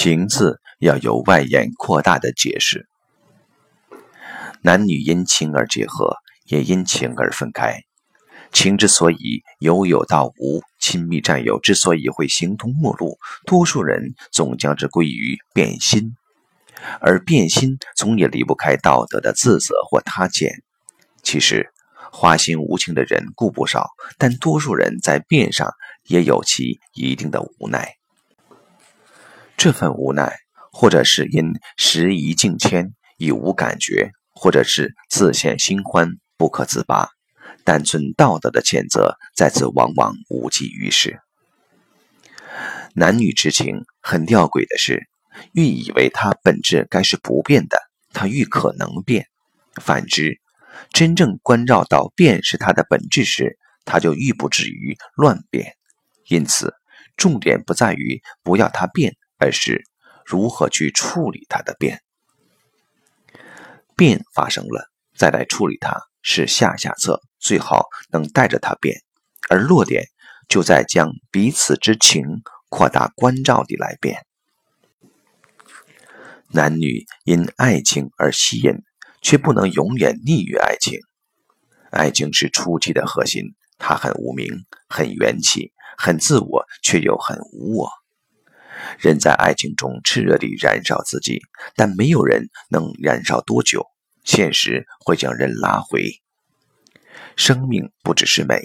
情字要有外延扩大的解释。男女因情而结合，也因情而分开。情之所以由有到无，亲密战友之所以会形同陌路，多数人总将之归于变心，而变心总也离不开道德的自责或他见。其实，花心无情的人固不少，但多数人在变上也有其一定的无奈。这份无奈，或者是因时移境迁，已无感觉，或者是自陷新欢，不可自拔。单纯道德的谴责，在此往往无济于事。男女之情很吊诡的是，愈以为它本质该是不变的，它愈可能变；反之，真正关照到变是它的本质时，它就愈不至于乱变。因此，重点不在于不要它变，而是如何去处理它的变。变发生了，再来处理它。是下下策，最好能带着它变，而落点就在将彼此之情扩大关照地来变。男女因爱情而吸引，却不能永远溺于爱情。爱情是初期的核心，它很无名，很元气，很自我，却又很无我。人在爱情中炽热地燃烧自己，但没有人能燃烧多久。现实会将人拉回。生命不只是美，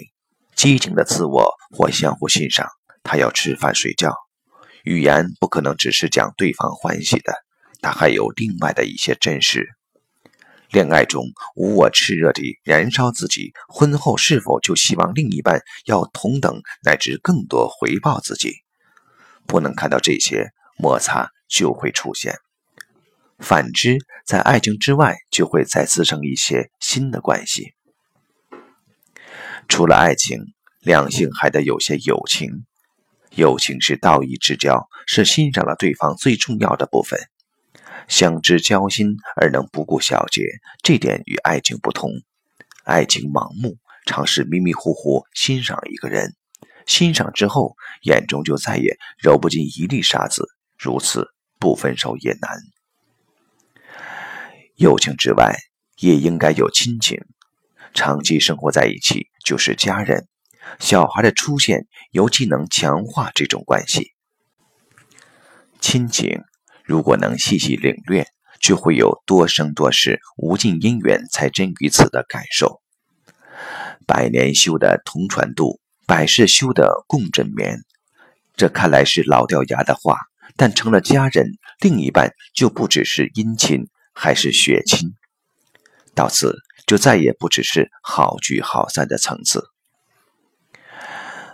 激情的自我或相互欣赏。他要吃饭睡觉，语言不可能只是讲对方欢喜的，他还有另外的一些真实。恋爱中无我炽热地燃烧自己，婚后是否就希望另一半要同等乃至更多回报自己？不能看到这些摩擦就会出现。反之，在爱情之外，就会再滋生一些新的关系。除了爱情，两性还得有些友情。友情是道义之交，是欣赏了对方最重要的部分。相知交心而能不顾小节，这点与爱情不同。爱情盲目，常是迷迷糊糊欣赏一个人，欣赏之后，眼中就再也揉不进一粒沙子，如此不分手也难。友情之外，也应该有亲情。长期生活在一起就是家人。小孩的出现尤其能强化这种关系。亲情如果能细细领略，就会有多生多世、无尽因缘才真于此的感受。百年修的同船渡，百世修的共枕眠。这看来是老掉牙的话，但成了家人，另一半就不只是姻亲。还是血亲，到此就再也不只是好聚好散的层次。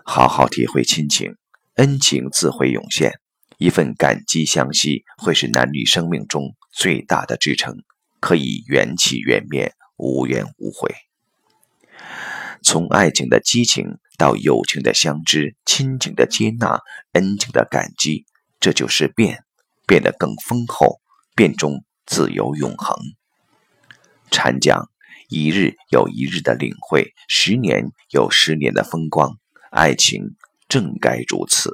好好体会亲情，恩情自会涌现。一份感激相惜，会是男女生命中最大的支撑，可以缘起缘灭，无怨无悔。从爱情的激情到友情的相知，亲情的接纳，恩情的感激，这就是变，变得更丰厚，变中。自由永恒。禅讲一日有一日的领会，十年有十年的风光，爱情正该如此。